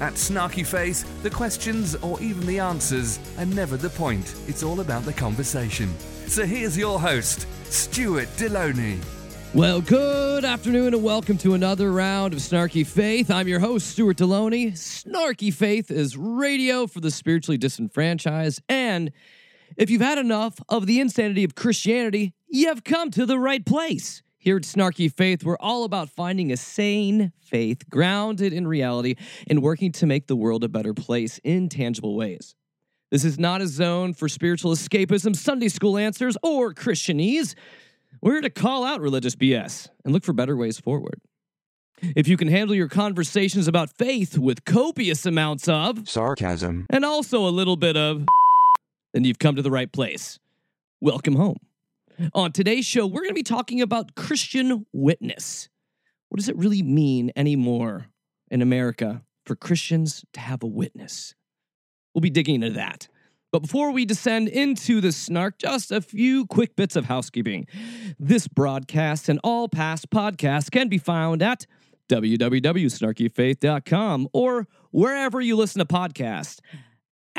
At Snarky Faith, the questions or even the answers are never the point. It's all about the conversation. So here's your host, Stuart Delony. Well, good afternoon and welcome to another round of Snarky Faith. I'm your host, Stuart Delony. Snarky Faith is radio for the spiritually disenfranchised. And if you've had enough of the insanity of Christianity, you've come to the right place. Here at Snarky Faith, we're all about finding a sane faith grounded in reality and working to make the world a better place in tangible ways. This is not a zone for spiritual escapism, Sunday school answers, or Christianese. We're here to call out religious BS and look for better ways forward. If you can handle your conversations about faith with copious amounts of sarcasm and also a little bit of, then you've come to the right place. Welcome home. On today's show, we're going to be talking about Christian witness. What does it really mean anymore in America for Christians to have a witness? We'll be digging into that. But before we descend into the snark, just a few quick bits of housekeeping. This broadcast and all past podcasts can be found at www.snarkyfaith.com or wherever you listen to podcasts.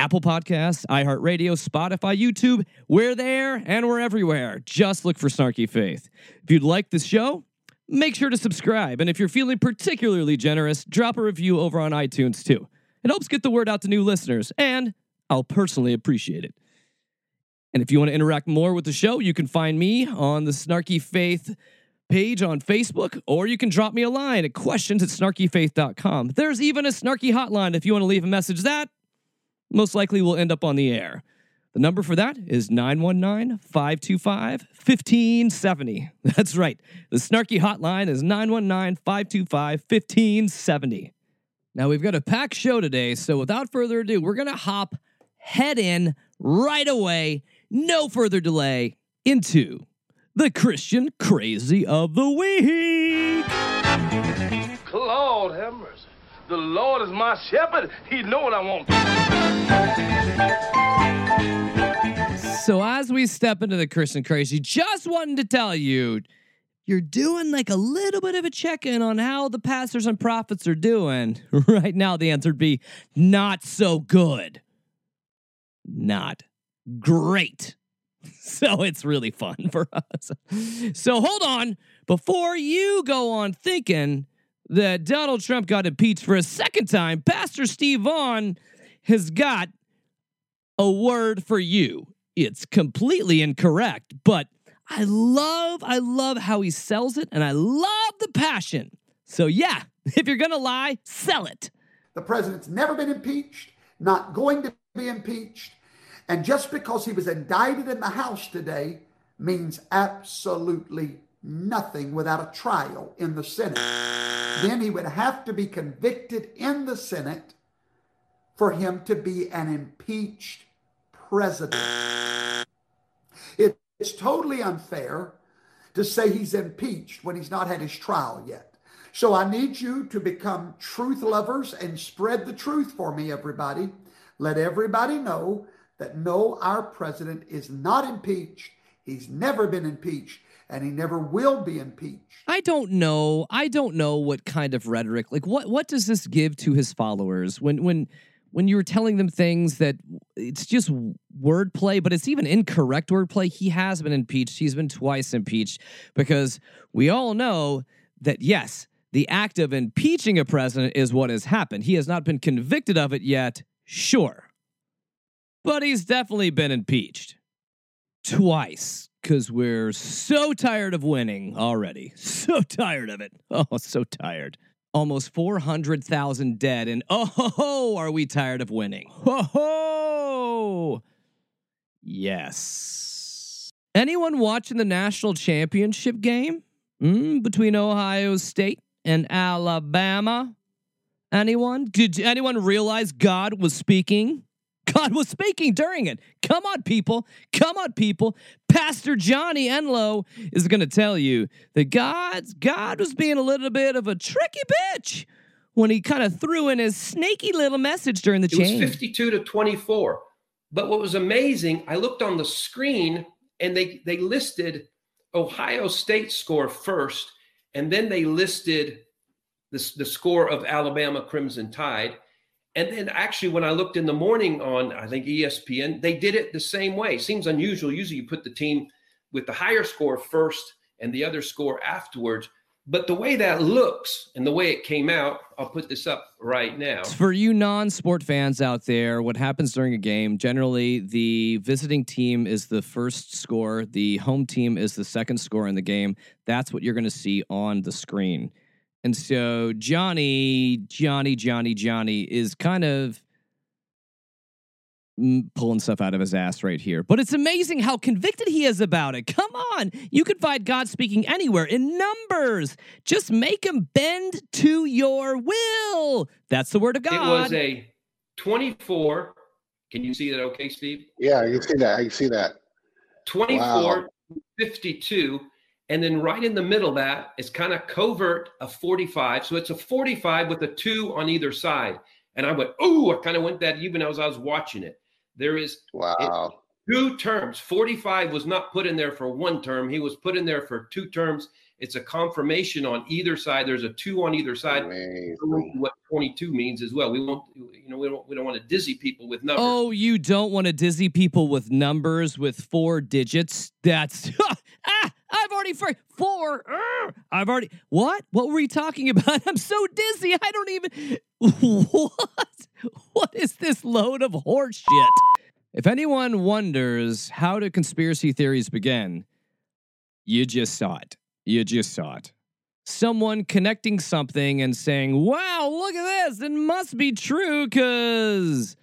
Apple Podcasts, iHeartRadio, Spotify, YouTube, we're there and we're everywhere. Just look for Snarky Faith. If you'd like this show, make sure to subscribe. And if you're feeling particularly generous, drop a review over on iTunes too. It helps get the word out to new listeners, and I'll personally appreciate it. And if you want to interact more with the show, you can find me on the Snarky Faith page on Facebook, or you can drop me a line at questions at snarkyfaith.com. There's even a snarky hotline if you want to leave a message that most likely will end up on the air. The number for that is 919 525 1570. That's right. The snarky hotline is 919 525 1570. Now, we've got a packed show today, so without further ado, we're going to hop head in right away, no further delay, into the Christian Crazy of the Week. Claude have. The Lord is my shepherd. He know what I want. So as we step into the Christian Crazy, just wanting to tell you, you're doing like a little bit of a check-in on how the pastors and prophets are doing. Right now, the answer would be not so good. Not great. So it's really fun for us. So hold on. Before you go on thinking that Donald Trump got impeached for a second time, Pastor Steve Vaughn has got a word for you. It's completely incorrect, but I love, I love how he sells it, and I love the passion. So yeah, if you're gonna lie, sell it. The president's never been impeached, not going to be impeached. And just because he was indicted in the House today means absolutely nothing without a trial in the Senate. Then he would have to be convicted in the Senate for him to be an impeached president. It's totally unfair to say he's impeached when he's not had his trial yet. So I need you to become truth lovers and spread the truth for me, everybody. Let everybody know that no, our president is not impeached. He's never been impeached and he never will be impeached. I don't know. I don't know what kind of rhetoric. Like what what does this give to his followers when when when you're telling them things that it's just wordplay, but it's even incorrect wordplay. He has been impeached. He's been twice impeached because we all know that yes, the act of impeaching a president is what has happened. He has not been convicted of it yet, sure. But he's definitely been impeached twice because we're so tired of winning already. So tired of it. Oh, so tired. Almost 400,000 dead, and oh, ho, ho, are we tired of winning? Ho, ho! Yes. Anyone watching the national championship game mm, between Ohio State and Alabama? Anyone? Did anyone realize God was speaking God was speaking during it. Come on, people. Come on, people. Pastor Johnny Enlow is going to tell you that God's God was being a little bit of a tricky bitch when he kind of threw in his snaky little message during the it change. was 52 to 24. But what was amazing, I looked on the screen and they they listed Ohio State score first, and then they listed the, the score of Alabama Crimson Tide. And then actually, when I looked in the morning on, I think ESPN, they did it the same way. Seems unusual. Usually you put the team with the higher score first and the other score afterwards. But the way that looks and the way it came out, I'll put this up right now. For you non sport fans out there, what happens during a game, generally the visiting team is the first score, the home team is the second score in the game. That's what you're going to see on the screen. And so Johnny, Johnny, Johnny, Johnny is kind of pulling stuff out of his ass right here. But it's amazing how convicted he is about it. Come on. You can find God speaking anywhere in numbers. Just make him bend to your will. That's the word of God. It was a 24. Can you see that okay, Steve? Yeah, you see that. I see that. 24, Wow. 52. And then right in the middle of that is kind of covert a 45. So it's a 45 with a two on either side. And I went, oh, I kind of went that even as I was watching it. There is Wow. two terms. 45 was not put in there for one term. He was put in there for two terms. It's a confirmation on either side. There's a two on either side. What 22 means as well. We won't, you know, we don't, we don't want to dizzy people with numbers. Oh, you don't want to dizzy people with numbers with four digits? That's I've already four. Urgh. I've already what? What were we talking about? I'm so dizzy. I don't even what? What is this load of horseshit? If anyone wonders how do conspiracy theories begin, you just saw it. You just saw it. Someone connecting something and saying, wow, look at this. It must be true because,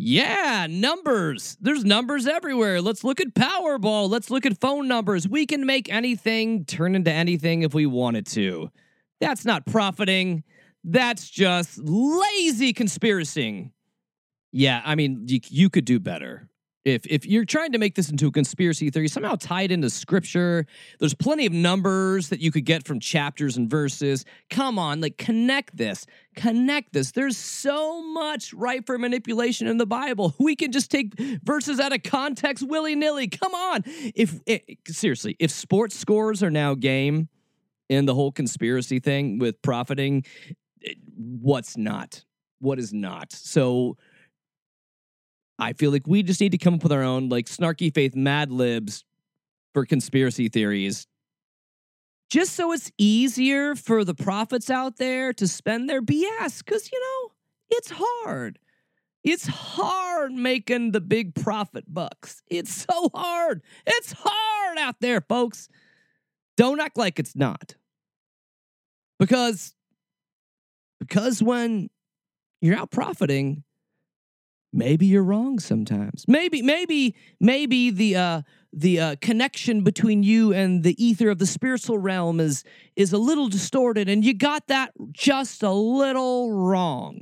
yeah, numbers. There's numbers everywhere. Let's look at Powerball. Let's look at phone numbers. We can make anything turn into anything if we wanted to. That's not profiting. That's just lazy conspiracy. Yeah, I mean, you, you could do better. If if you're trying to make this into a conspiracy theory, somehow tie it into scripture. There's plenty of numbers that you could get from chapters and verses. Come on, like connect this, connect this. There's so much ripe for manipulation in the Bible. We can just take verses out of context willy nilly. Come on, if it, seriously, if sports scores are now game in the whole conspiracy thing with profiting, eh, what's not? What is not? So I feel like we just need to come up with our own like snarky faith mad libs for conspiracy theories. Just so it's easier for the prophets out there to spend their BS. Cause you know, it's hard. It's hard making the big profit bucks. It's so hard. It's hard out there, folks. Don't act like it's not. Because because when you're out profiting, maybe you're wrong sometimes. Maybe, maybe, maybe the uh the uh, connection between you and the ether of the spiritual realm is is a little distorted, and you got that just a little wrong.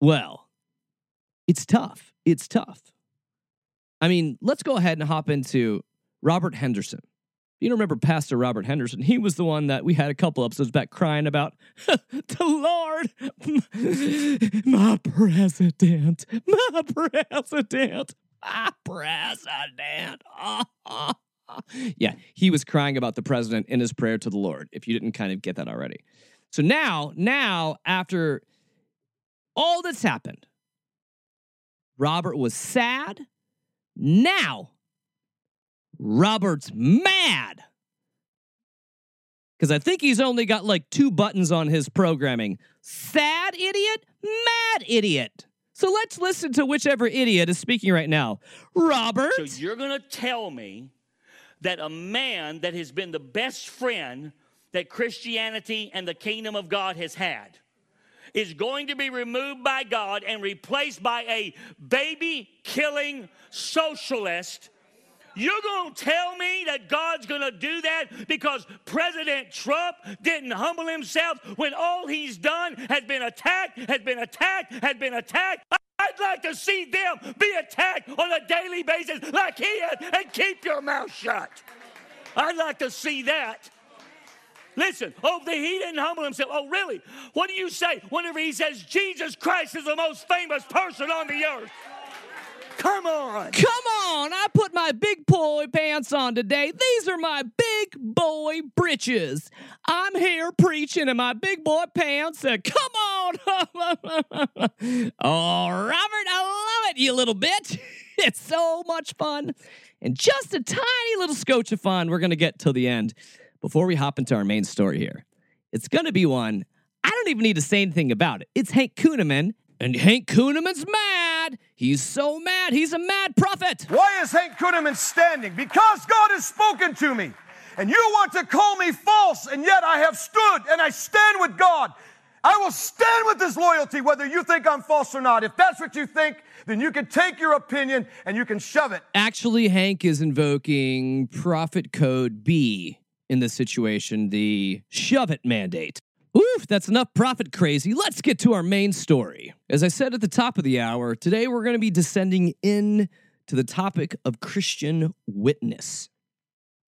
Well, it's tough. It's tough. I mean, let's go ahead and hop into Robert Henderson. You don't remember Pastor Robert Henderson? He was the one that we had a couple episodes back crying about the Lord, my president, my president, my president. yeah, he was crying about the president in his prayer to the Lord. If you didn't kind of get that already, so now, now after all that's happened, Robert was sad. Now Robert's mad. Because I think he's only got like two buttons on his programming sad idiot, mad idiot. So let's listen to whichever idiot is speaking right now. Robert? So you're going to tell me that a man that has been the best friend that Christianity and the kingdom of God has had is going to be removed by God and replaced by a baby killing socialist. You're going to tell me that God's going to do that because President Trump didn't humble himself when all he's done has been attacked, has been attacked, has been attacked. I'd like to see them be attacked on a daily basis like he is and keep your mouth shut. I'd like to see that. Listen, oh, he didn't humble himself. Oh, really? What do you say whenever he says Jesus Christ is the most famous person on the earth? Come on. Come on, I put my big boy pants on today. These are my big boy britches. I'm here preaching in my big boy pants. Uh, come on. oh, Robert, I love it, you little bitch. It's so much fun. And just a tiny little scotch of fun we're going to get till the end before we hop into our main story here. It's going to be one I don't even need to say anything about it. It's Hank Kunneman, and Hank Kunneman's mad. He's so mad. He's a mad prophet. Why is Hank Kunneman standing? Because God has spoken to me. And you want to call me false, and yet I have stood and I stand with God. I will stand with this loyalty whether you think I'm false or not. If that's what you think, then you can take your opinion and you can shove it. Actually, Hank is invoking Prophet Code B in this situation, the shove it mandate. Oof, that's enough prophet crazy. Let's get to our main story. As I said at the top of the hour, today we're going to be descending in to the topic of Christian witness.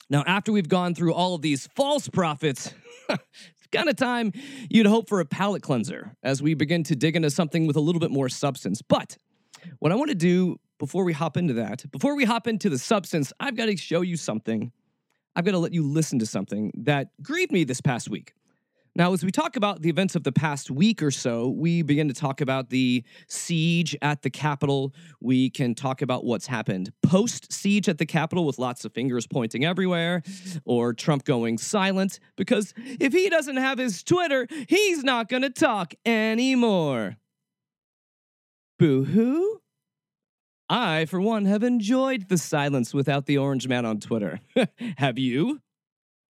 Now, after we've gone through all of these false prophets, it's kind of time you'd hope for a palate cleanser as we begin to dig into something with a little bit more substance. But what I want to do before we hop into that, before we hop into the substance, I've got to show you something. I've got to let you listen to something that grieved me this past week. Now, as we talk about the events of the past week or so, we begin to talk about the siege at the Capitol. We can talk about what's happened post siege at the Capitol with lots of fingers pointing everywhere, or Trump going silent, because if he doesn't have his Twitter, he's not going to talk anymore. Boo hoo. I, for one, have enjoyed the silence without the orange man on Twitter. have you?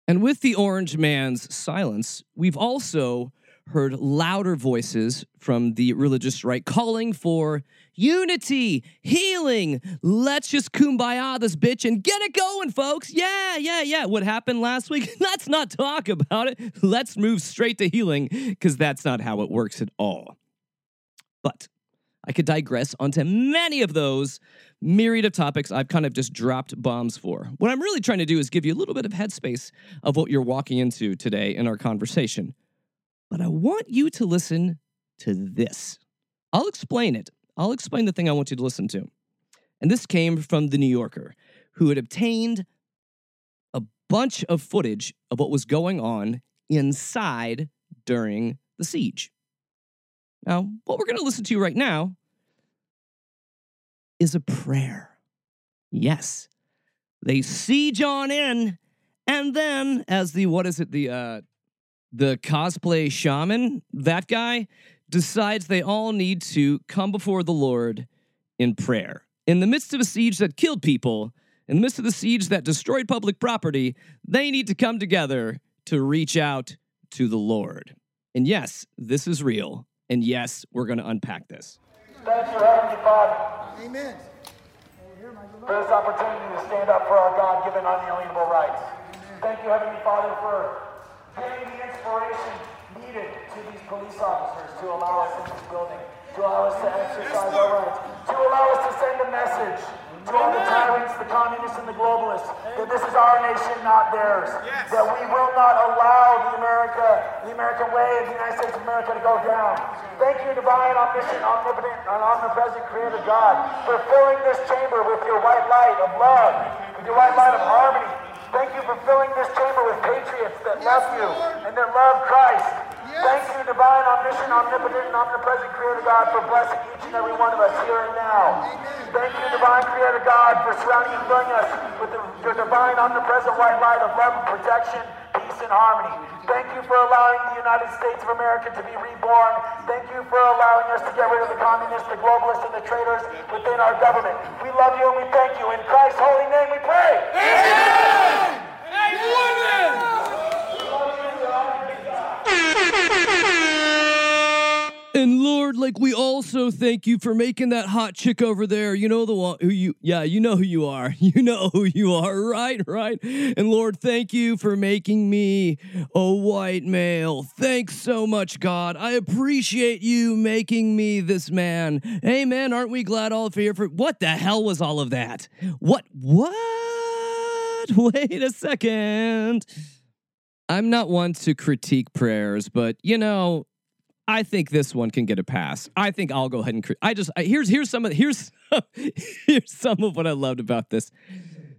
And with the orange man's silence, we've also heard louder voices from the religious right calling for unity, healing. Let's just kumbaya this bitch and get it going, folks. Yeah, yeah, yeah. What happened last week? Let's not talk about it. Let's move straight to healing because that's not how it works at all. But I could digress onto many of those myriad of topics I've kind of just dropped bombs for. What I'm really trying to do is give you a little bit of headspace of what you're walking into today in our conversation. But I want you to listen to this. I'll explain it. I'll explain the thing I want you to listen to. And this came from The New Yorker, who had obtained a bunch of footage of what was going on inside during the siege. Now, what we're going to listen to right now is a prayer. Yes, they siege on in, and then as the what is it the uh, the cosplay shaman that guy decides they all need to come before the Lord in prayer in the midst of a siege that killed people. In the midst of the siege that destroyed public property, they need to come together to reach out to the Lord. And yes, this is real. And yes, we're going to unpack this. Thank you, Heavenly Father. Amen. For this opportunity to stand up for our God given unalienable rights. Thank you, Heavenly Father, for giving the inspiration needed to these police officers to allow us in this building, to allow us to exercise our rights, to allow us to send a message to all the tyrants, the communists, and the globalists that this is our nation, not theirs. Yes. That we will not allow the America, the American way of the United States of America to go down. Thank you, divine, omniscient, omnipotent, and omnipresent Creator God, for filling this chamber with your white light of love, with your white light of harmony. Thank you for filling this chamber with patriots that love you and that love Christ. Thank you, divine, omniscient, omnipotent, and omnipresent Creator God, for blessing each and every one of us here and now. Thank you, divine Creator God, for surrounding and filling us with the, your divine, omnipresent white light of love and protection, peace and harmony. Thank you for allowing the United States of America to be reborn. Thank you for allowing us to get rid of the communists, the globalists, and the traitors within our government. We love you and we thank you. In Christ's holy name we pray. Amen. Amen. And Lord like we also thank you for making that hot chick over there. You know the one who you, yeah, you know who you are. You know who you are, right? Right. And Lord, thank you for making me a white male. Thanks so much, God. I appreciate you making me this man. Amen. Aren't we glad all of here for what the hell was all of that? What? What? Wait a second. I'm not one to critique prayers, but you know, I think this one can get a pass. I think I'll go ahead and I just I, here's here's some of here's here's some of what I loved about this.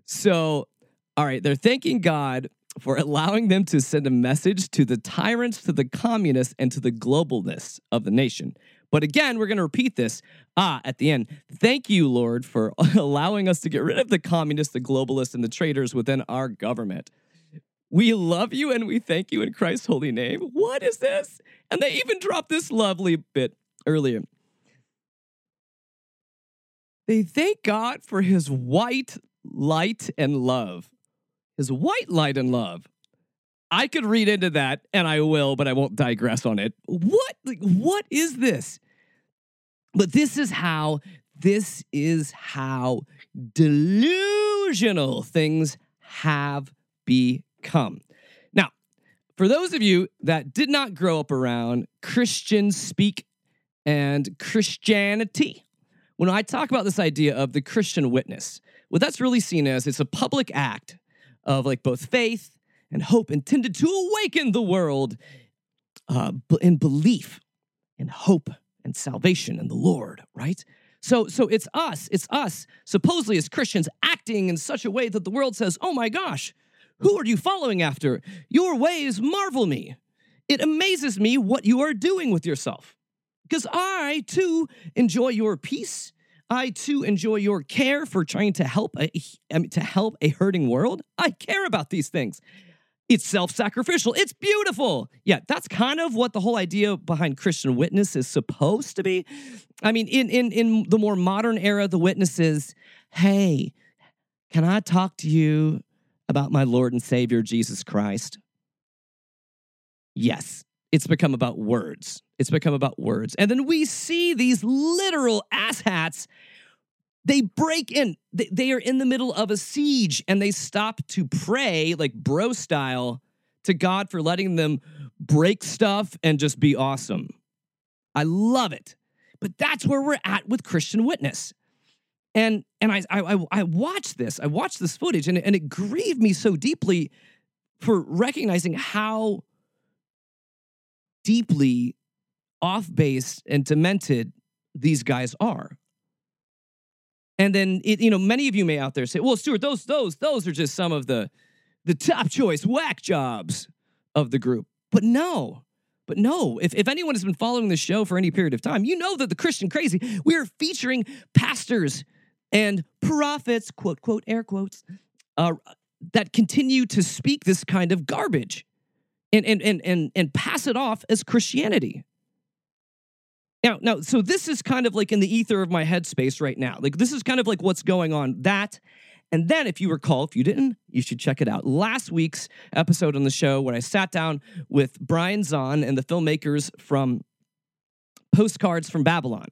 So, all right, they're thanking God for allowing them to send a message to the tyrants, to the communists, and to the globalists of the nation. But again, we're going to repeat this. Ah, at the end, thank you, Lord, for allowing us to get rid of the communists, the globalists, and the traitors within our government. We love you and we thank you in Christ's holy name. What is this? And they even dropped this lovely bit earlier. They thank God for his white light and love. His white light and love. I could read into that and I will, but I won't digress on it. What like, what is this? But this is how this is how delusional things have become. Now, for those of you that did not grow up around Christian speak and Christianity, when I talk about this idea of the Christian witness, what that's really seen as it's a public act of like both faith and hope intended to awaken the world uh, in belief and hope and salvation in the Lord, right? So, so it's us, it's us, supposedly as Christians, acting in such a way that the world says, oh my gosh, who are you following after? Your ways marvel me. It amazes me what you are doing with yourself. Because I too enjoy your peace. I too enjoy your care for trying to help a, to help a hurting world. I care about these things. It's self sacrificial. It's beautiful. Yeah, that's kind of what the whole idea behind Christian witness is supposed to be. I mean, in, in, in the more modern era, the witness is hey, can I talk to you about my Lord and Savior, Jesus Christ? Yes, it's become about words. It's become about words. And then we see these literal asshats they break in. They, they are in the middle of a siege and they stop to pray, like bro style, to God for letting them break stuff and just be awesome. I love it. But that's where we're at with Christian witness. And and I I I watched this. I watched this footage and and it grieved me so deeply for recognizing how deeply off base and demented these guys are. And then it, you know, many of you may out there say, "Well, Stuart, those those those are just some of the the top choice whack jobs of the group." But no. But no, if, if anyone has been following the show for any period of time, you know that the Christian Crazy, we are featuring pastors and prophets, quote, quote, air quotes, uh, that continue to speak this kind of garbage and, and, and, and, and pass it off as Christianity. Now, now, so this is kind of like in the ether of my headspace right now. Like this is kind of like what's going on. That, and then if you recall, if you didn't, you should check it out. Last week's episode on the show when I sat down with Brian Zahnd and the filmmakers from Postcards from Babylon.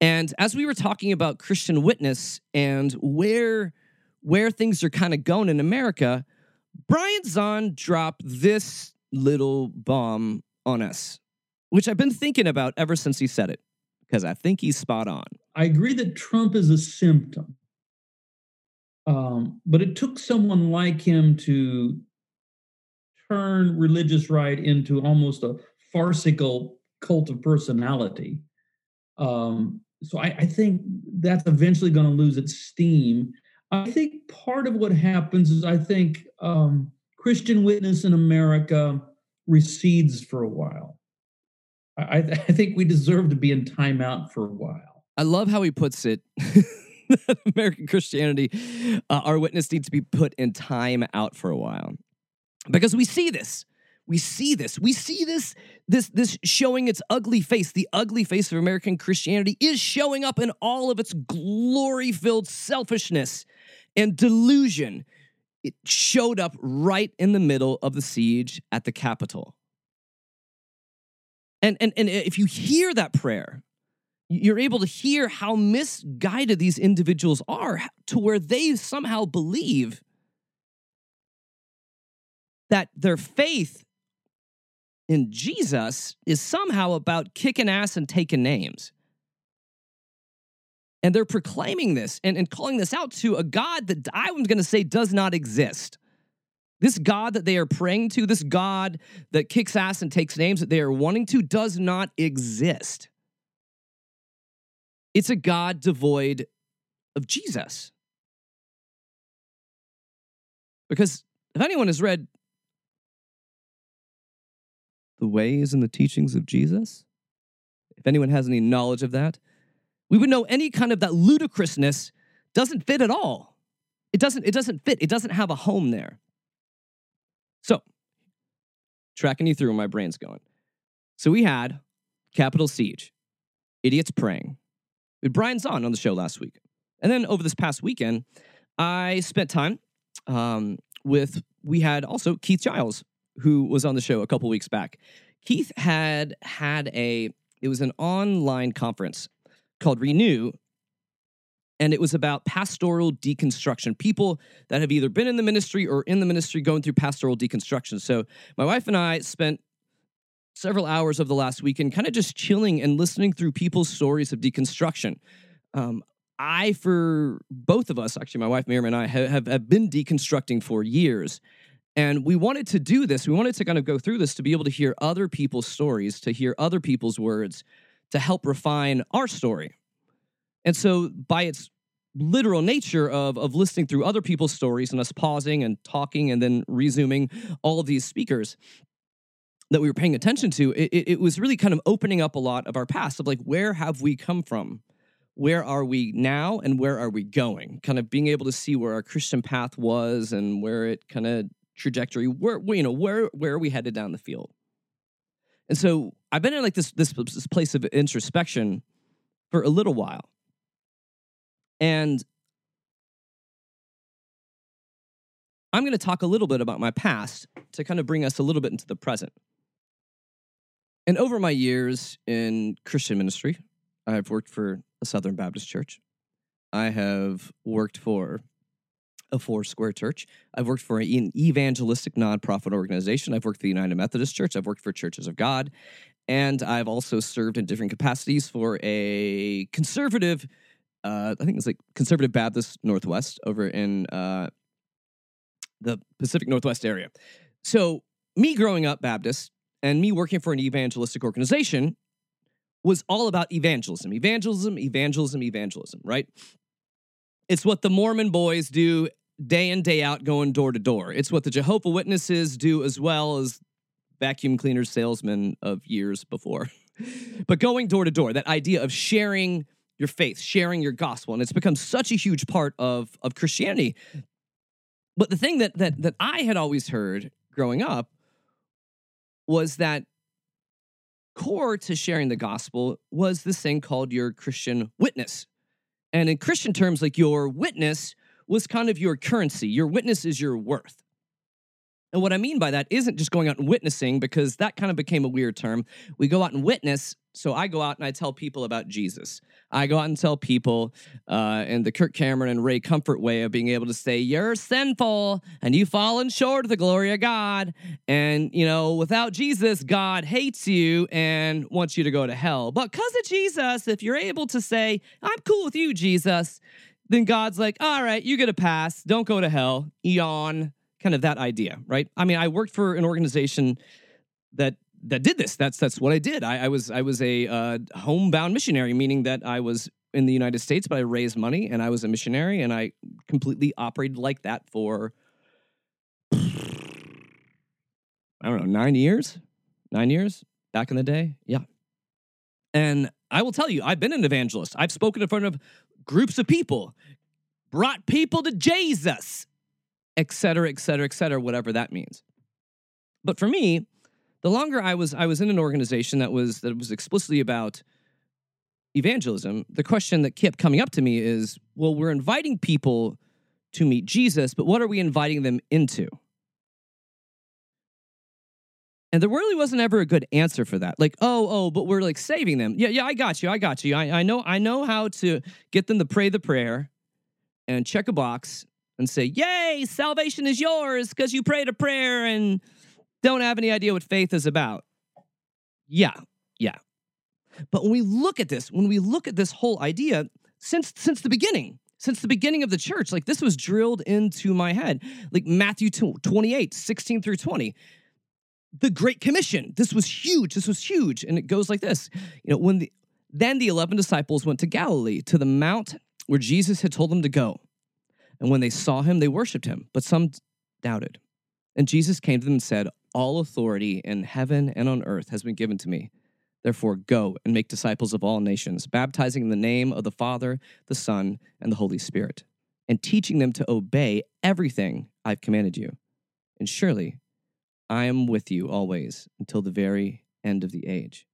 And as we were talking about Christian witness and where where things are kind of going in America, Brian Zahnd dropped this little bomb on us which I've been thinking about ever since he said it, because I think he's spot on. I agree that Trump is a symptom. Um, but it took someone like him to turn religious right into almost a farcical cult of personality. Um, so I, I think that's eventually going to lose its steam. I think part of what happens is I think um, Christian witness in America recedes for a while. I, I think we deserve to be in timeout for a while. I love how he puts it. American Christianity, uh, our witness needs to be put in time out for a while because we see this. We see this. We see this. This this showing its ugly face. The ugly face of American Christianity is showing up in all of its glory-filled selfishness and delusion. It showed up right in the middle of the siege at the Capitol. And, and, and if you hear that prayer, you're able to hear how misguided these individuals are to where they somehow believe that their faith in Jesus is somehow about kicking ass and taking names. And they're proclaiming this and, and calling this out to a God that I'm going to say does not exist. This God that they are praying to, this God that kicks ass and takes names that they are wanting to, does not exist. It's a God devoid of Jesus. Because if anyone has read the ways and the teachings of Jesus, if anyone has any knowledge of that, we would know any kind of that ludicrousness doesn't fit at all. It doesn't, it doesn't fit. It doesn't have a home there. So, tracking you through my brain's going. So we had Capitol Siege, Idiots Praying. Had Brian Zahnd on the show last week. And then over this past weekend, I spent time um, with, we had also Keith Giles, who was on the show a couple weeks back. Keith had had a, it was an online conference called Renew, and it was about pastoral deconstruction. People that have either been in the ministry or in the ministry going through pastoral deconstruction. So my wife and I spent several hours of the last weekend kind of just chilling and listening through people's stories of deconstruction. Um, I, for both of us, actually, my wife Miriam and I have, have been deconstructing for years. And we wanted to do this. We wanted to kind of go through this to be able to hear other people's stories, to hear other people's words, to help refine our story. And so, by its literal nature of, of listening through other people's stories and us pausing and talking and then resuming all of these speakers that we were paying attention to, it, it was really kind of opening up a lot of our past of like, where have we come from? Where are we now and where are we going? Kind of being able to see where our Christian path was and where it kind of trajectory, where, you know, where, where are we headed down the field? And so I've been in like this, this, this place of introspection for a little while. And I'm going to talk a little bit about my past to kind of bring us a little bit into the present. And over my years in Christian ministry, I've worked for a Southern Baptist church. I have worked for a four square church. I've worked for an evangelistic nonprofit organization. I've worked for the United Methodist Church. I've worked for Churches of God. And I've also served in different capacities for a conservative, uh, I think it's like Conservative Baptist Northwest over in uh, the Pacific Northwest area. So, me growing up Baptist and me working for an evangelistic organization was all about evangelism, evangelism, evangelism, evangelism, right? It's what the Mormon boys do day in, day out, going door to door. It's what the Jehovah Witnesses do as well as vacuum cleaner salesmen of years before. but going door to door, that idea of sharing your faith, sharing your gospel, and it's become such a huge part of, of Christianity. But the thing that, that, that I had always heard growing up was that core to sharing the gospel was this thing called your Christian witness. And in Christian terms, like your witness was kind of your currency. Your witness is your worth. And what I mean by that isn't just going out and witnessing, because that kind of became a weird term. We go out and witness. So I go out and I tell people about Jesus. I go out and tell people uh, in the Kirk Cameron and Ray Comfort way of being able to say, You're sinful and you've fallen short of the glory of God. And, you know, without Jesus, God hates you and wants you to go to hell. But because of Jesus, if you're able to say, I'm cool with you, Jesus, then God's like, All right, you get a pass. Don't go to hell. Eon kind of that idea, right? I mean, I worked for an organization that that did this. That's that's what I did. I, I was I was a uh, homebound missionary, meaning that I was in the United States, but I raised money and I was a missionary, and I completely operated like that for I don't know nine years, nine years back in the day, yeah. And I will tell you, I've been an evangelist. I've spoken in front of groups of people, brought people to Jesus et cetera, et cetera, et cetera, whatever that means. But for me, the longer I was I was in an organization that was that was explicitly about evangelism, the question that kept coming up to me is, well, we're inviting people to meet Jesus, but what are we inviting them into? And there really wasn't ever a good answer for that. Like, oh, oh, but we're like saving them. Yeah, yeah, I got you. I got you. I, I know, I know how to get them to pray the prayer and check a box and say, Yay, salvation is yours because you prayed a prayer and don't have any idea what faith is about. Yeah, yeah. But when we look at this, when we look at this whole idea, since since the beginning, since the beginning of the church, like this was drilled into my head. Like Matthew 28, 16 through 20. The Great Commission. This was huge. This was huge. And it goes like this. You know, when the then the 11 disciples went to Galilee, to the mount where Jesus had told them to go. And when they saw him, they worshiped him, but some doubted. And Jesus came to them and said, All authority in heaven and on earth has been given to me. Therefore, go and make disciples of all nations, baptizing in the name of the Father, the Son, and the Holy Spirit, and teaching them to obey everything I've commanded you. And surely I am with you always until the very end of the age.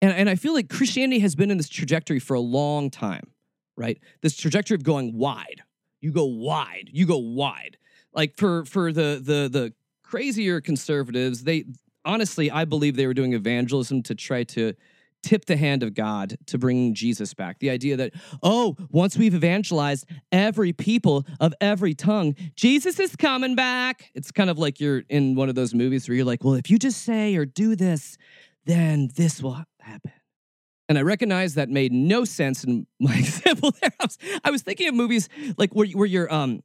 And, and I feel like Christianity has been in this trajectory for a long time, right? This trajectory of going wide. You go wide, you go wide. Like for for the the the crazier conservatives, they honestly, I believe they were doing evangelism to try to tip the hand of God to bring Jesus back. The idea that, oh, once we've evangelized every people of every tongue, Jesus is coming back. It's kind of like you're in one of those movies where you're like, well, if you just say or do this, then this will happen. And I recognize that made no sense in my example there. I was, I was thinking of movies like where, where you're, um,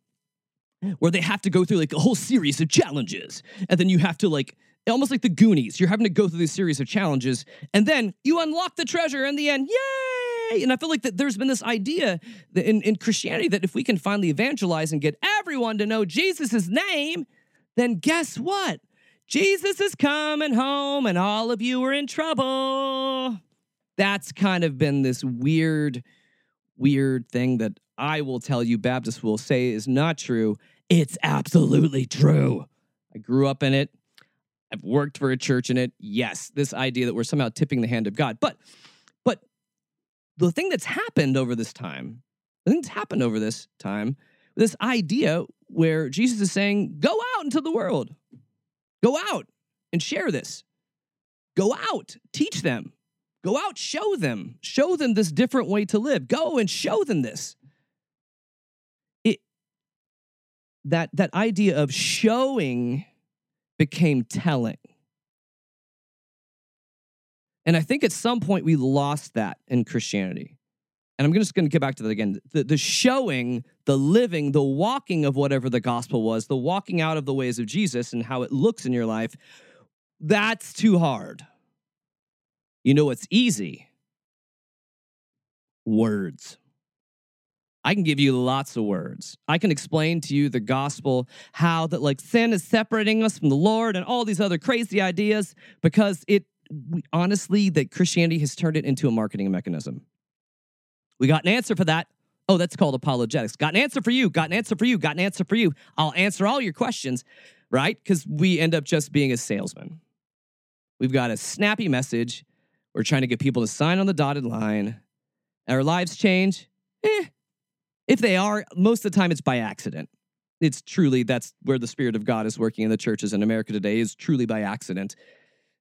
where they have to go through like a whole series of challenges and then you have to like almost like the Goonies. You're having to go through this series of challenges, and then you unlock the treasure in the end. Yay! And I feel like that there's been this idea in, in Christianity that if we can finally evangelize and get everyone to know Jesus' name, then guess what? Jesus is coming home and all of you are in trouble. That's kind of been this weird, weird thing that I will tell you, Baptists will say is not true. It's absolutely true. I grew up in it. I've worked for a church in it. Yes, this idea that we're somehow tipping the hand of God. But but the thing that's happened over this time, the thing that's happened over this time, this idea where Jesus is saying, go out into the world. Go out and share this. Go out, teach them. Go out, show them. Show them this different way to live. Go and show them this. It that that idea of showing became telling. And I think at some point we lost that in Christianity. And I'm just going to get back to that again. The, the showing, the living, the walking of whatever the gospel was, the walking out of the ways of Jesus and how it looks in your life, that's too hard. You know what's easy? Words. I can give you lots of words. I can explain to you the gospel, how that like sin is separating us from the Lord and all these other crazy ideas because it we, honestly that Christianity has turned it into a marketing mechanism. We got an answer for that. Oh, that's called apologetics. Got an answer for you. Got an answer for you. Got an answer for you. I'll answer all your questions, right? Because we end up just being a salesman. We've got a snappy message. We're trying to get people to sign on the dotted line. Our lives change. Eh, if they are, most of the time it's by accident. It's truly that's where the Spirit of God is working in the churches in America today is truly by accident.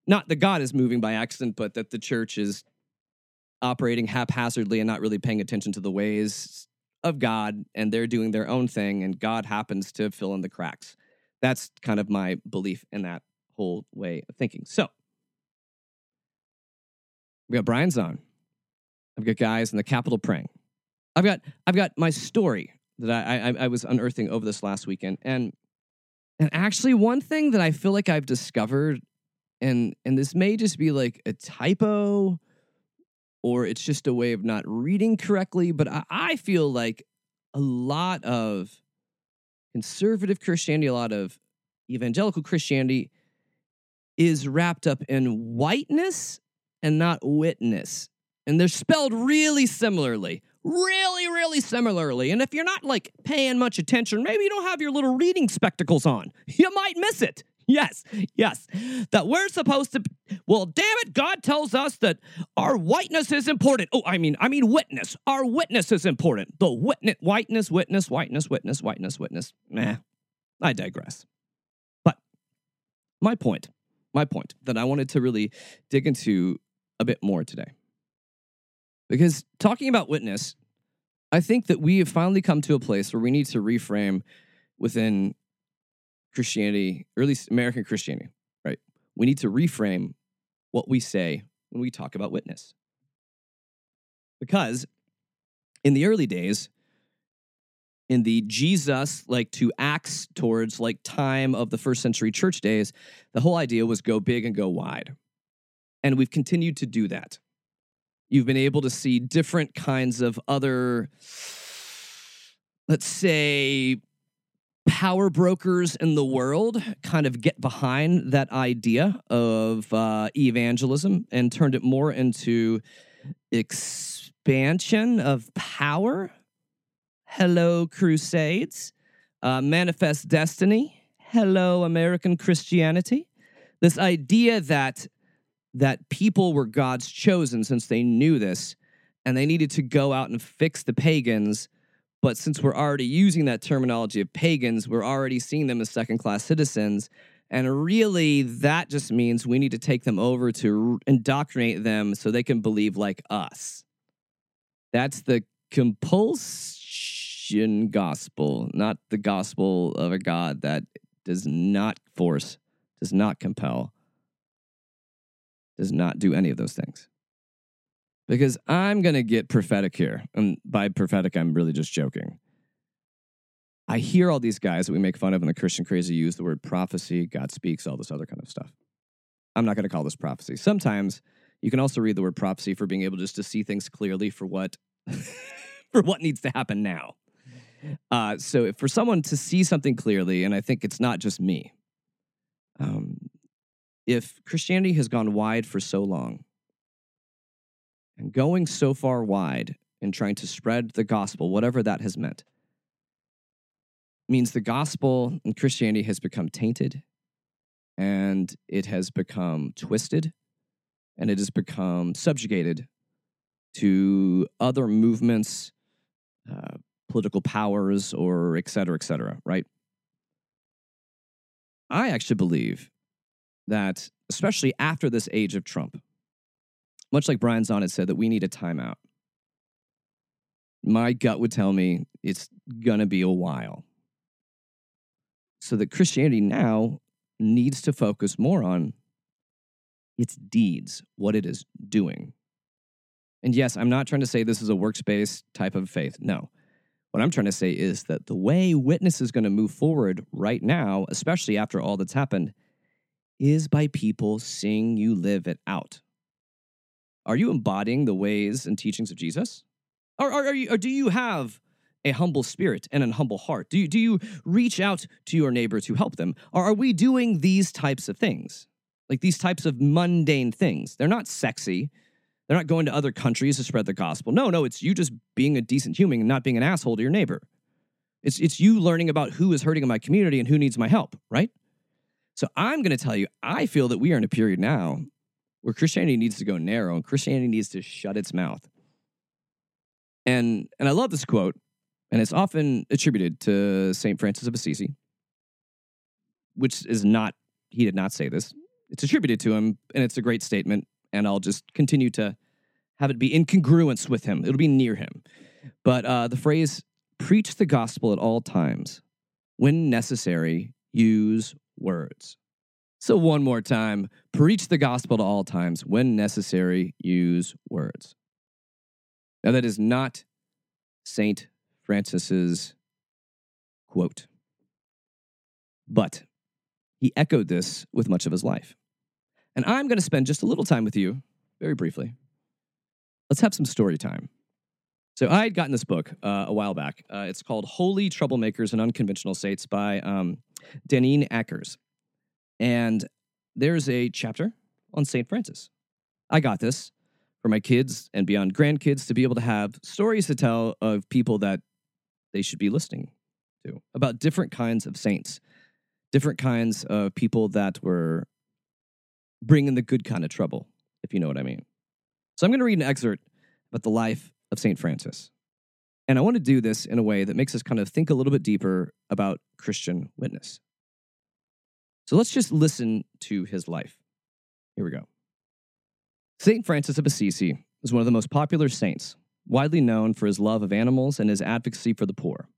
Not that God is moving by accident, but that the church is operating haphazardly and not really paying attention to the ways of God, and they're doing their own thing, and God happens to fill in the cracks. That's kind of my belief in that whole way of thinking. So, we got Brian's on. I've got guys in the Capitol praying. I've got I've got my story that I, I, I was unearthing over this last weekend, and and actually one thing that I feel like I've discovered, and and this may just be like a typo, or it's just a way of not reading correctly, but I, I feel like a lot of conservative Christianity, a lot of evangelical Christianity is wrapped up in whiteness and not witness. And they're spelled really similarly really, really similarly. And if you're not like paying much attention, maybe you don't have your little reading spectacles on. You might miss it. Yes, yes. That we're supposed to Well, damn it, God tells us that our whiteness is important. Oh, I mean, I mean witness. Our witness is important. The witness whiteness, witness, whiteness, witness, whiteness, witness. Nah. I digress. But my point, my point that I wanted to really dig into a bit more today. Because talking about witness, I think that we have finally come to a place where we need to reframe within Christianity, or at least American Christianity, right? We need to reframe what we say when we talk about witness. Because in the early days, in the Jesus like to acts towards like time of the first century church days, the whole idea was go big and go wide. And we've continued to do that. You've been able to see different kinds of other, let's say, power brokers in the world kind of get behind that idea of uh, evangelism and turned it more into expansion of power. Hello, Crusades. Uh, Manifest Destiny. Hello, American Christianity. This idea that that people were God's chosen since they knew this and they needed to go out and fix the pagans. But since we're already using that terminology of pagans, we're already seeing them as second class citizens. And really, that just means we need to take them over to indoctrinate them so they can believe like us. That's the compulsion gospel, not the gospel of a God that does not force, does not compel, does not do any of those things. Because I'm going to get prophetic here. And by prophetic, I'm really just joking. I hear all these guys that we make fun of in the Christian crazy use the word prophecy, God speaks, all this other kind of stuff. I'm not going to call this prophecy. Sometimes you can also read the word prophecy for being able just to see things clearly for what for what needs to happen now. Uh, so for someone to see something clearly, and I think it's not just me, um, if Christianity has gone wide for so long, and going so far wide in trying to spread the gospel, whatever that has meant, means the gospel and Christianity has become tainted and it has become twisted and it has become subjugated to other movements, uh, political powers, or et cetera, et cetera, right? I actually believe that, especially after this age of Trump, much like Brian Zahnd said, that we need a timeout. My gut would tell me it's going to be a while. So that Christianity now needs to focus more on its deeds, what it is doing. And yes, I'm not trying to say this is a works-based type of faith. No. What I'm trying to say is that the way witness is going to move forward right now, especially after all that's happened, is by people seeing you live it out. Are you embodying the ways and teachings of Jesus? Or, or, you, or do you have a humble spirit and a humble heart? Do you, do you reach out to your neighbor to help them? Or are we doing these types of things? Like these types of mundane things. They're not sexy. They're not going to other countries to spread the gospel. No, no, it's you just being a decent human and not being an asshole to your neighbor. It's, it's you learning about who is hurting in my community and who needs my help, right? So I'm going to tell you, I feel that we are in a period now where Christianity needs to go narrow and Christianity needs to shut its mouth. And, and I love this quote, and it's often attributed to St. Francis of Assisi, which is not, he did not say this. It's attributed to him, and it's a great statement, and I'll just continue to have it be in congruence with him. It'll be near him. But uh, the phrase, preach the gospel at all times. When necessary, use words. So, one more time preach the gospel to all times. When necessary, use words. Now, that is not St. Francis's quote, but he echoed this with much of his life. And I'm going to spend just a little time with you, very briefly. Let's have some story time. So I had gotten this book uh, a while back. Uh, it's called Holy Troublemakers and Unconventional Saints by um, Akers. And there's a chapter on St. Francis. I got this for my kids and beyond grandkids to be able to have stories to tell of people that they should be listening to about different kinds of saints, different kinds of people that were bringing the good kind of trouble, if you know what I mean. So I'm going to read an excerpt about the life of St. Francis. And I want to do this in a way that makes us kind of think a little bit deeper about Christian witness. So let's just listen to his life Here we go. St. Francis of Assisi is one of the most popular saints, widely known for his love of animals and his advocacy for the poor.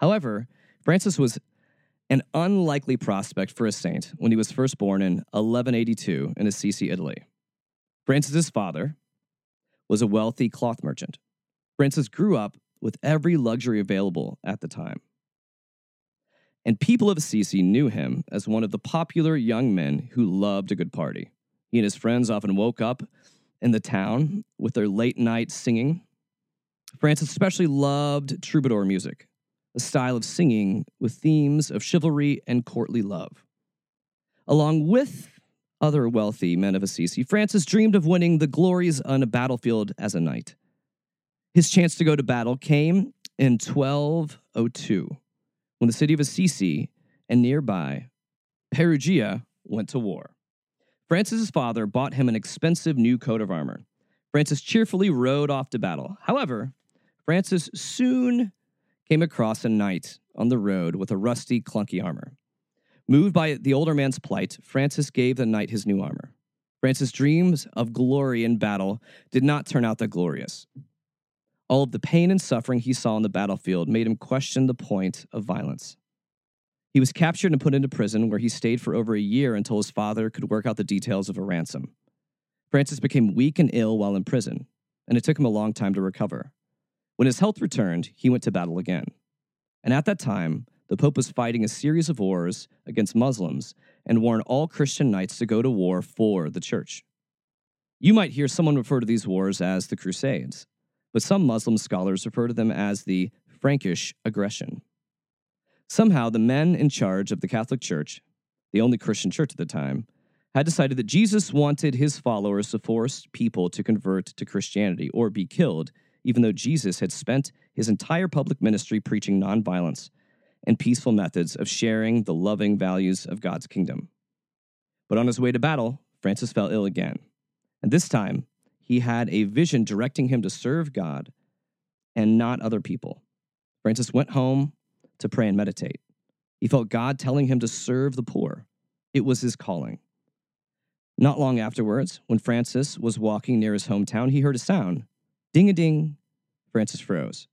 However, Francis was an unlikely prospect for a saint when he was first born in 1182 in Assisi, Italy. Francis's father was a wealthy cloth merchant. Francis grew up with every luxury available at the time. And people of Assisi knew him as one of the popular young men who loved a good party. He and his friends often woke up in the town with their late night singing. Francis especially loved troubadour music, a style of singing with themes of chivalry and courtly love. Along with other wealthy men of Assisi, Francis dreamed of winning the glories on a battlefield as a knight. His chance to go to battle came in 1202 when the city of Assisi and nearby Perugia went to war. Francis's father bought him an expensive new coat of armor. Francis cheerfully rode off to battle. However, Francis soon came across a knight on the road with a rusty, clunky armor. Moved by the older man's plight, Francis gave the knight his new armor. Francis' dreams of glory in battle did not turn out that glorious. All of the pain and suffering he saw on the battlefield made him question the point of violence. He was captured and put into prison, where he stayed for over a year until his father could work out the details of a ransom. Francis became weak and ill while in prison, and it took him a long time to recover. When his health returned, he went to battle again. And at that time, the Pope was fighting a series of wars against Muslims and warned all Christian knights to go to war for the church. You might hear someone refer to these wars as the Crusades, but some Muslim scholars refer to them as the Frankish aggression. Somehow, the men in charge of the Catholic Church, the only Christian church at the time, had decided that Jesus wanted his followers to force people to convert to Christianity or be killed, even though Jesus had spent his entire public ministry preaching nonviolence and peaceful methods of sharing the loving values of God's kingdom. But on his way to battle, Francis fell ill again. And this time, he had a vision directing him to serve God and not other people. Francis went home to pray and meditate. He felt God telling him to serve the poor. It was his calling. Not long afterwards, when Francis was walking near his hometown, he heard a sound. Ding a ding. Francis froze.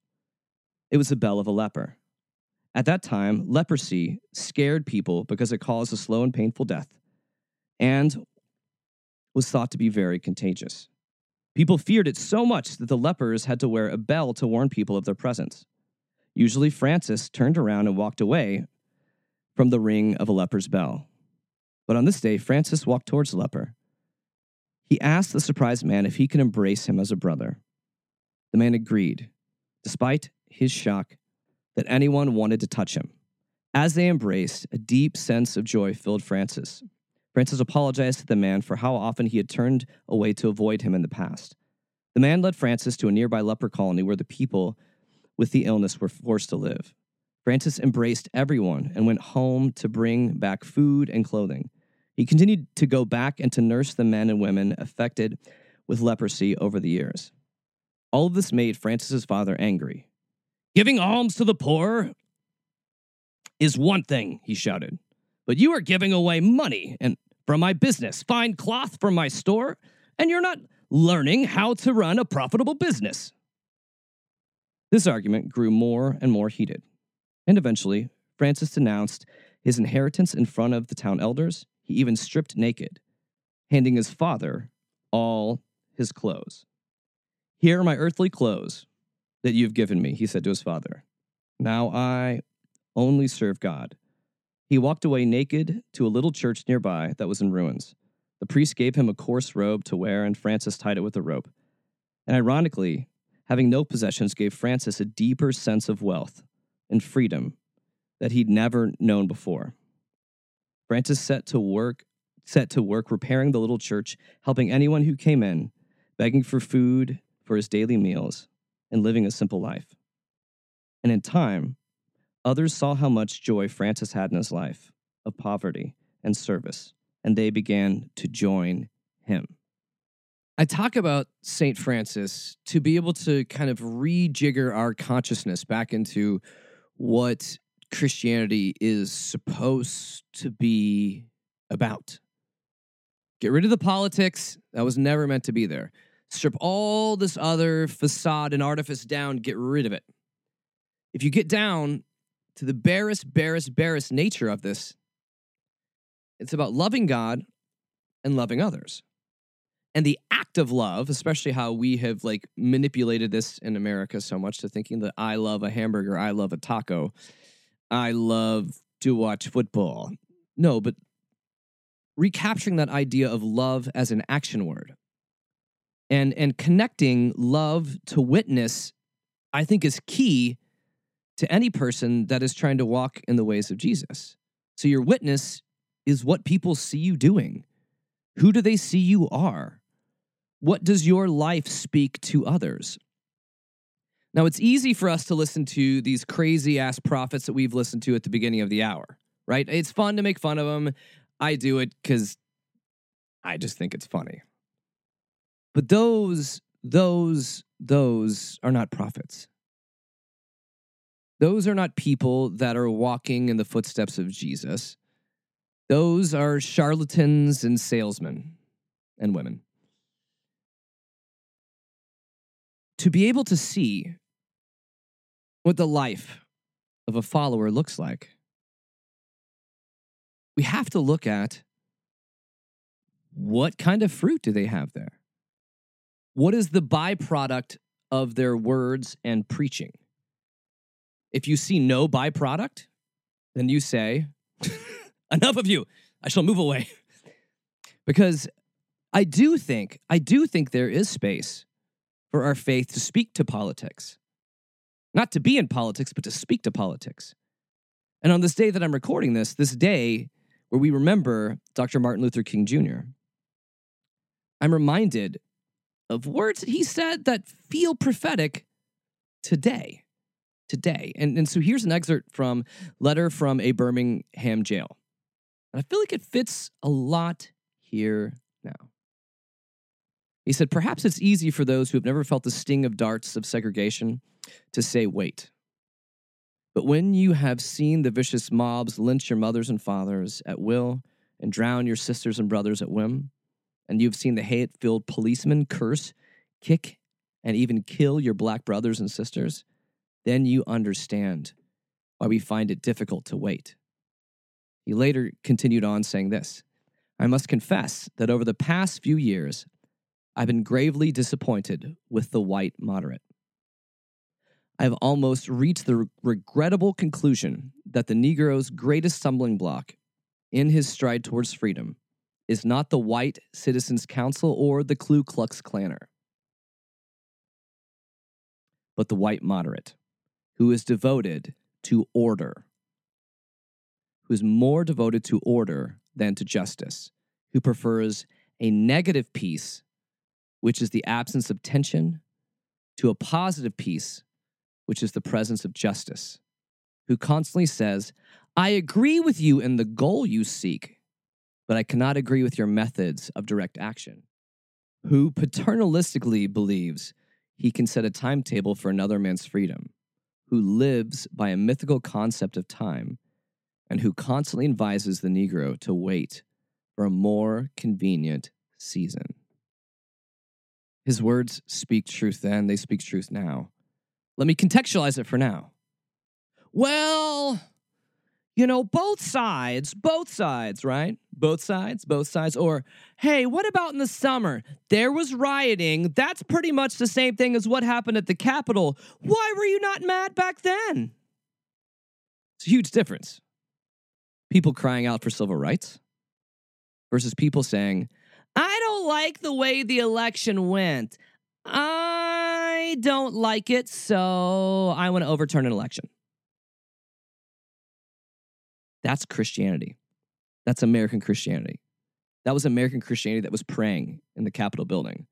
It was the bell of a leper. At that time, leprosy scared people because it caused a slow and painful death and was thought to be very contagious. People feared it so much that the lepers had to wear a bell to warn people of their presence. Usually, Francis turned around and walked away from the ring of a leper's bell. But on this day, Francis walked towards the leper. He asked the surprised man if he could embrace him as a brother. The man agreed, despite his shock that anyone wanted to touch him. As they embraced, a deep sense of joy filled Francis. Francis apologized to the man for how often he had turned away to avoid him in the past. The man led Francis to a nearby leper colony where the people with the illness were forced to live. Francis embraced everyone and went home to bring back food and clothing. He continued to go back and to nurse the men and women affected with leprosy over the years. All of this made Francis's father angry. Giving alms to the poor is one thing, he shouted, but you are giving away money and from my business, fine cloth from my store, and you're not learning how to run a profitable business. This argument grew more and more heated, and eventually, Francis denounced his inheritance in front of the town elders. He even stripped naked, handing his father all his clothes. Here are my earthly clothes that you've given me, he said to his father. Now I only serve God. He walked away naked to a little church nearby that was in ruins. The priest gave him a coarse robe to wear, and Francis tied it with a rope. And ironically, having no possessions gave Francis a deeper sense of wealth and freedom that he'd never known before. Francis set to work set to work repairing the little church, helping anyone who came in, begging for food for his daily meals, and living a simple life. And in time, others saw how much joy Francis had in his life of poverty and service, and they began to join him. I talk about St. Francis to be able to kind of rejigger our consciousness back into what Christianity is supposed to be about. Get rid of the politics. That was never meant to be there. Strip all this other facade and artifice down. Get rid of it. If you get down to the barest, barest, barest nature of this, it's about loving God and loving others. And the act of love, especially how we have like manipulated this in America so much to thinking that I love a hamburger, I love a taco, I love to watch football. No, but recapturing that idea of love as an action word and and connecting love to witness i think is key to any person that is trying to walk in the ways of jesus. So your witness is what people see you doing. Who do they see you are? What does your life speak to others? Now it's easy for us to listen to these crazy ass prophets that we've listened to at the beginning of the hour right? It's fun to make fun of them I do it because I just think it's funny. But those, those, those are not prophets. Those are not people that are walking in the footsteps of Jesus. Those are charlatans and salesmen and women. To be able to see what the life of a follower looks like, we have to look at what kind of fruit do they have there? What is the byproduct of their words and preaching? If you see no byproduct, then you say, Enough of you, I shall move away. because I do think, I do think there is space for our faith to speak to politics. Not to be in politics, but to speak to politics. And on this day that I'm recording this, this day where we remember Dr. Martin Luther King Jr., I'm reminded of words he said that feel prophetic today. Today. And, and so here's an excerpt from Letter from a Birmingham Jail. And I feel like it fits a lot here now. He said, Perhaps it's easy for those who have never felt the sting of darts of segregation to say, wait. But when you have seen the vicious mobs lynch your mothers and fathers at will and drown your sisters and brothers at whim, and you've seen the hate filled policemen curse, kick, and even kill your black brothers and sisters, then you understand why we find it difficult to wait. He later continued on saying this I must confess that over the past few years, I've been gravely disappointed with the white moderate. I've almost reached the regrettable conclusion that the Negro's greatest stumbling block in his stride towards freedom is not the White Citizens Council or the Ku Klux Klanner, but the white moderate, who is devoted to order, who is more devoted to order than to justice, who prefers a negative peace, which is the absence of tension, to a positive peace which is the presence of justice, who constantly says, I agree with you in the goal you seek, but I cannot agree with your methods of direct action, who paternalistically believes he can set a timetable for another man's freedom, who lives by a mythical concept of time, and who constantly advises the Negro to wait for a more convenient season. His words speak truth then, they speak truth now. Let me contextualize it for now. Well, you know, both sides, both sides, right? Both sides, both sides. Or, hey, what about in the summer? There was rioting. That's pretty much the same thing as what happened at the Capitol. Why were you not mad back then? It's a huge difference. People crying out for civil rights versus people saying, I don't like the way the election went. I don't like it, so I want to overturn an election. That's Christianity. That's American Christianity. That was American Christianity that was praying in the Capitol building.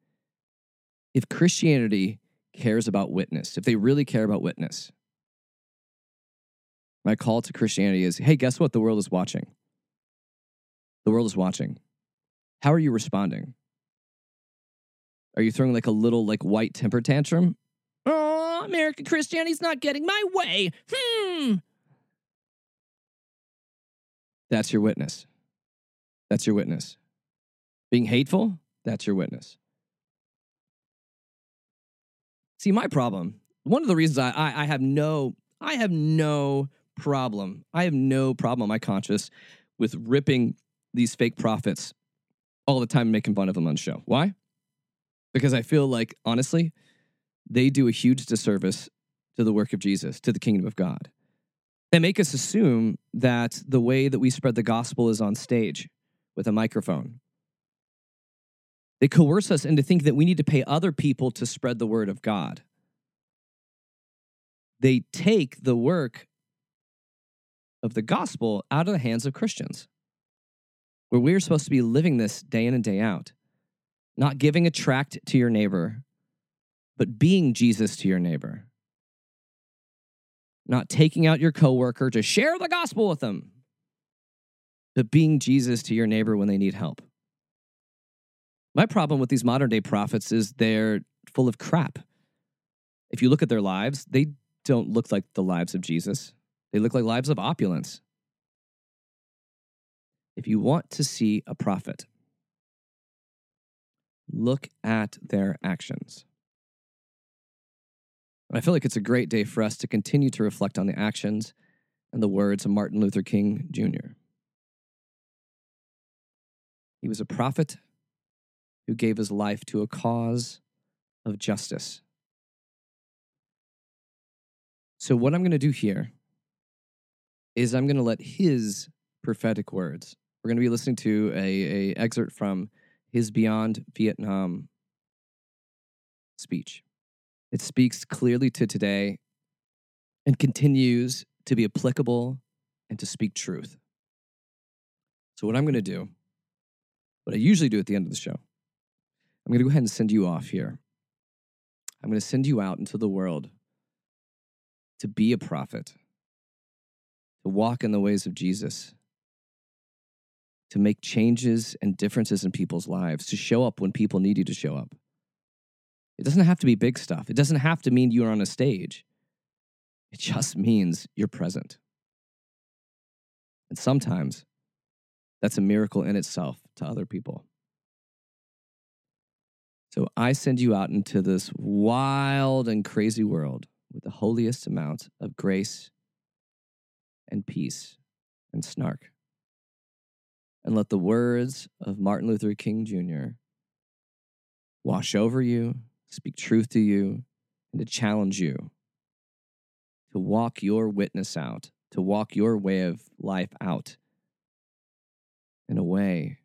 If Christianity cares about witness, if they really care about witness, my call to Christianity is hey, guess what? The world is watching. The world is watching. How are you responding? Are you throwing like a little like white temper tantrum? Oh, American Christianity's not getting my way. Hmm. That's your witness. That's your witness. Being hateful, that's your witness. See, my problem, one of the reasons I, I, I have no, I have no problem, I have no problem on my conscience with ripping these fake prophets all the time and making fun of them on the show. Why? Because I feel like, honestly, they do a huge disservice to the work of Jesus, to the kingdom of God. They make us assume that the way that we spread the gospel is on stage with a microphone. They coerce us into thinking that we need to pay other people to spread the word of God. They take the work of the gospel out of the hands of Christians, where we're supposed to be living this day in and day out, not giving a tract to your neighbor, but being Jesus to your neighbor not taking out your coworker to share the gospel with them, but being Jesus to your neighbor when they need help. My problem with these modern day prophets is they're full of crap. If you look at their lives, they don't look like the lives of Jesus. They look like lives of opulence. If you want to see a prophet, look at their actions. I feel like it's a great day for us to continue to reflect on the actions and the words of Martin Luther King Jr. He was a prophet who gave his life to a cause of justice. So, what I'm going to do here is I'm going to let his prophetic words. We're going to be listening to a, a excerpt from his Beyond Vietnam speech. It speaks clearly to today and continues to be applicable and to speak truth. So, what I'm going to do, what I usually do at the end of the show, I'm going to go ahead and send you off here. I'm going to send you out into the world to be a prophet, to walk in the ways of Jesus, to make changes and differences in people's lives, to show up when people need you to show up. It doesn't have to be big stuff. It doesn't have to mean you're on a stage. It just means you're present. And sometimes that's a miracle in itself to other people. So I send you out into this wild and crazy world with the holiest amount of grace and peace and snark. And let the words of Martin Luther King Jr. wash over you speak truth to you, and to challenge you to walk your witness out, to walk your way of life out in a way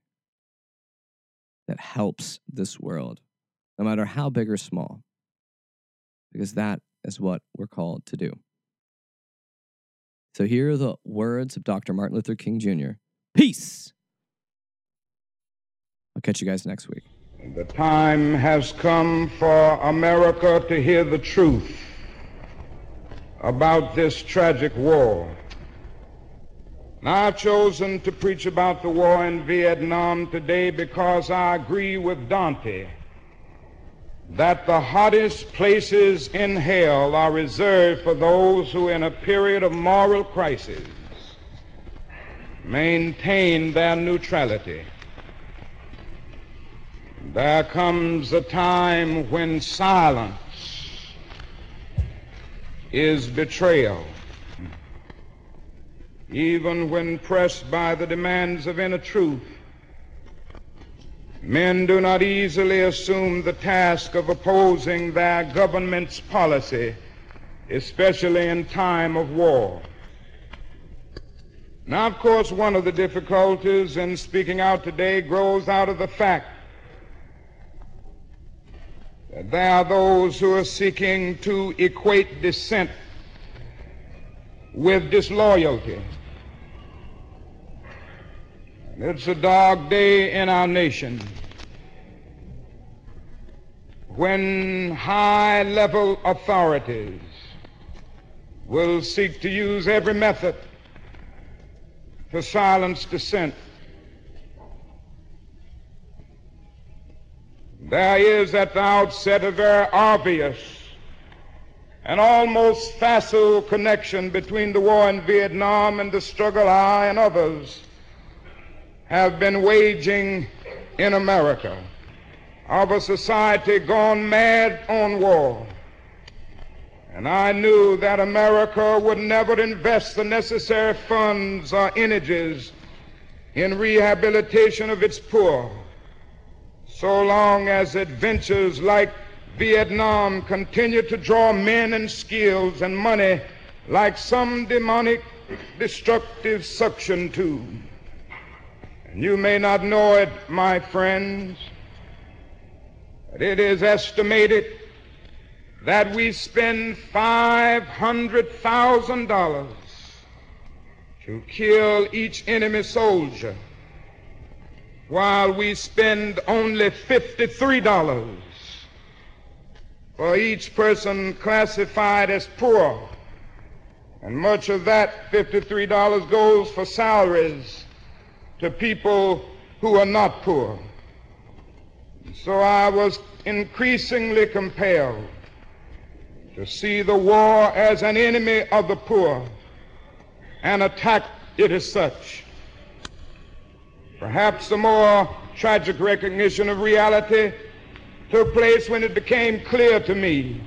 that helps this world, no matter how big or small, because that is what we're called to do. So here are the words of Dr. Martin Luther King Jr. Peace. I'll catch you guys next week. The time has come for America to hear the truth about this tragic war. Now, I've chosen to preach about the war in Vietnam today because I agree with Dante that the hottest places in hell are reserved for those who, in a period of moral crisis, maintain their neutrality. There comes a time when silence is betrayal. Even when pressed by the demands of inner truth, men do not easily assume the task of opposing their government's policy, especially in time of war. Now, of course, one of the difficulties in speaking out today grows out of the fact there are those who are seeking to equate dissent with disloyalty. It's a dark day in our nation when high level authorities will seek to use every method to silence dissent. There is at the outset a very obvious and almost facile connection between the war in Vietnam and the struggle I and others have been waging in America of a society gone mad on war. And I knew that America would never invest the necessary funds or energies in rehabilitation of its poor so long as adventures like Vietnam continue to draw men and skills and money like some demonic destructive suction tube. And you may not know it, my friends, but it is estimated that we spend $500,000 to kill each enemy soldier while we spend only $53 for each person classified as poor. And much of that $53 goes for salaries to people who are not poor. So I was increasingly compelled to see the war as an enemy of the poor and attack it as such. Perhaps the more tragic recognition of reality took place when it became clear to me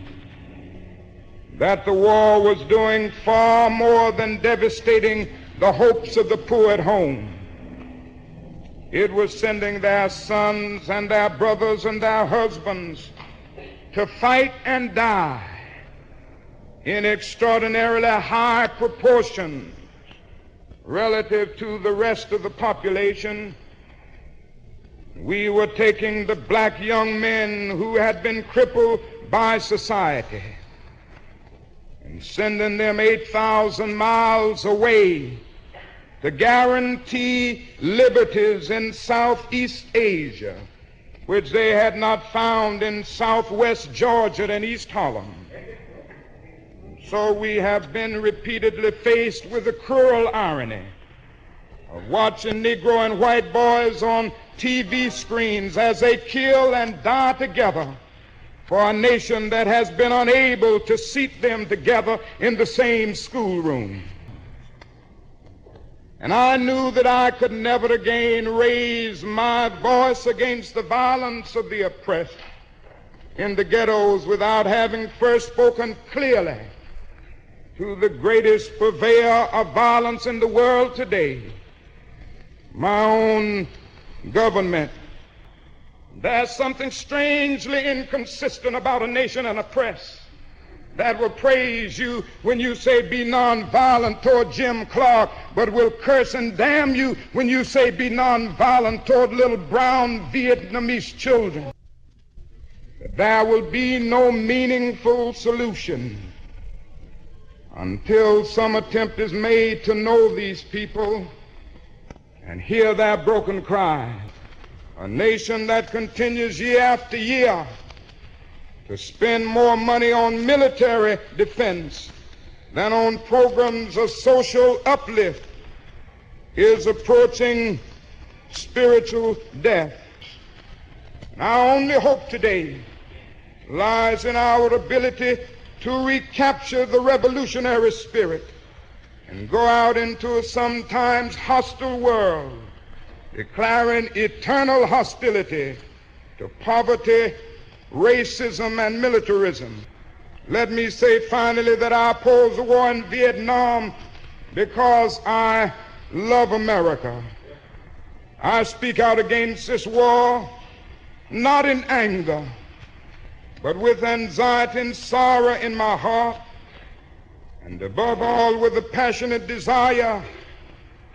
that the war was doing far more than devastating the hopes of the poor at home. It was sending their sons and their brothers and their husbands to fight and die in extraordinarily high proportions relative to the rest of the population. We were taking the black young men who had been crippled by society and sending them 8,000 miles away to guarantee liberties in Southeast Asia, which they had not found in Southwest Georgia and East Harlem. So we have been repeatedly faced with the cruel irony of watching Negro and white boys on TV screens as they kill and die together for a nation that has been unable to seat them together in the same schoolroom. And I knew that I could never again raise my voice against the violence of the oppressed in the ghettos without having first spoken clearly to the greatest purveyor of violence in the world today, my own government. There's something strangely inconsistent about a nation and a press that will praise you when you say be nonviolent toward Jim Clark, but will curse and damn you when you say be nonviolent toward little brown Vietnamese children. There will be no meaningful solution until some attempt is made to know these people and hear their broken cry. A nation that continues year after year to spend more money on military defense than on programs of social uplift is approaching spiritual death. And our only hope today lies in our ability to recapture the revolutionary spirit and go out into a sometimes hostile world, declaring eternal hostility to poverty, racism, and militarism. Let me say finally that I oppose the war in Vietnam because I love America. I speak out against this war not in anger but with anxiety and sorrow in my heart, and above all with a passionate desire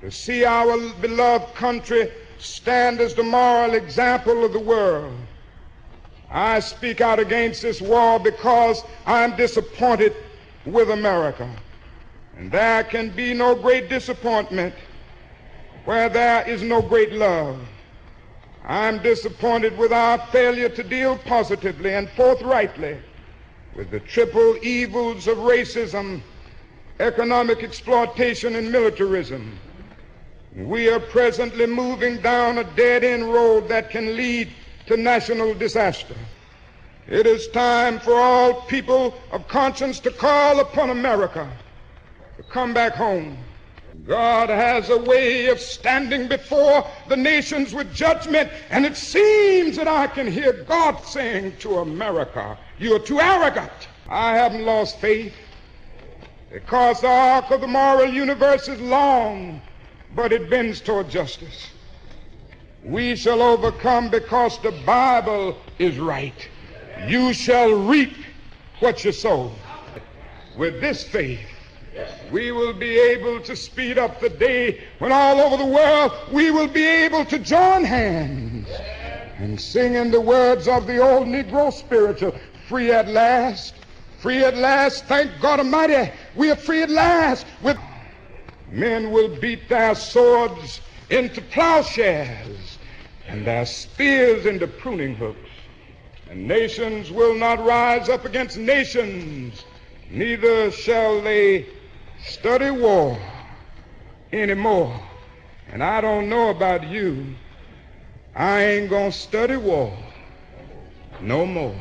to see our beloved country stand as the moral example of the world. I speak out against this war because I'm disappointed with America. And there can be no great disappointment where there is no great love. I'm disappointed with our failure to deal positively and forthrightly with the triple evils of racism, economic exploitation, and militarism. We are presently moving down a dead end road that can lead to national disaster. It is time for all people of conscience to call upon America to come back home. God has a way of standing before the nations with judgment, and it seems that I can hear God saying to America, You're too arrogant. I haven't lost faith because the arc of the moral universe is long, but it bends toward justice. We shall overcome because the Bible is right. You shall reap what you sow. With this faith, we will be able to speed up the day when all over the world we will be able to join hands and sing in the words of the old Negro spiritual, free at last, free at last, thank God Almighty, we are free at last. With men will beat their swords into plowshares and their spears into pruning hooks. And nations will not rise up against nations, neither shall they study war anymore. And I don't know about you, I ain't gonna study war no more.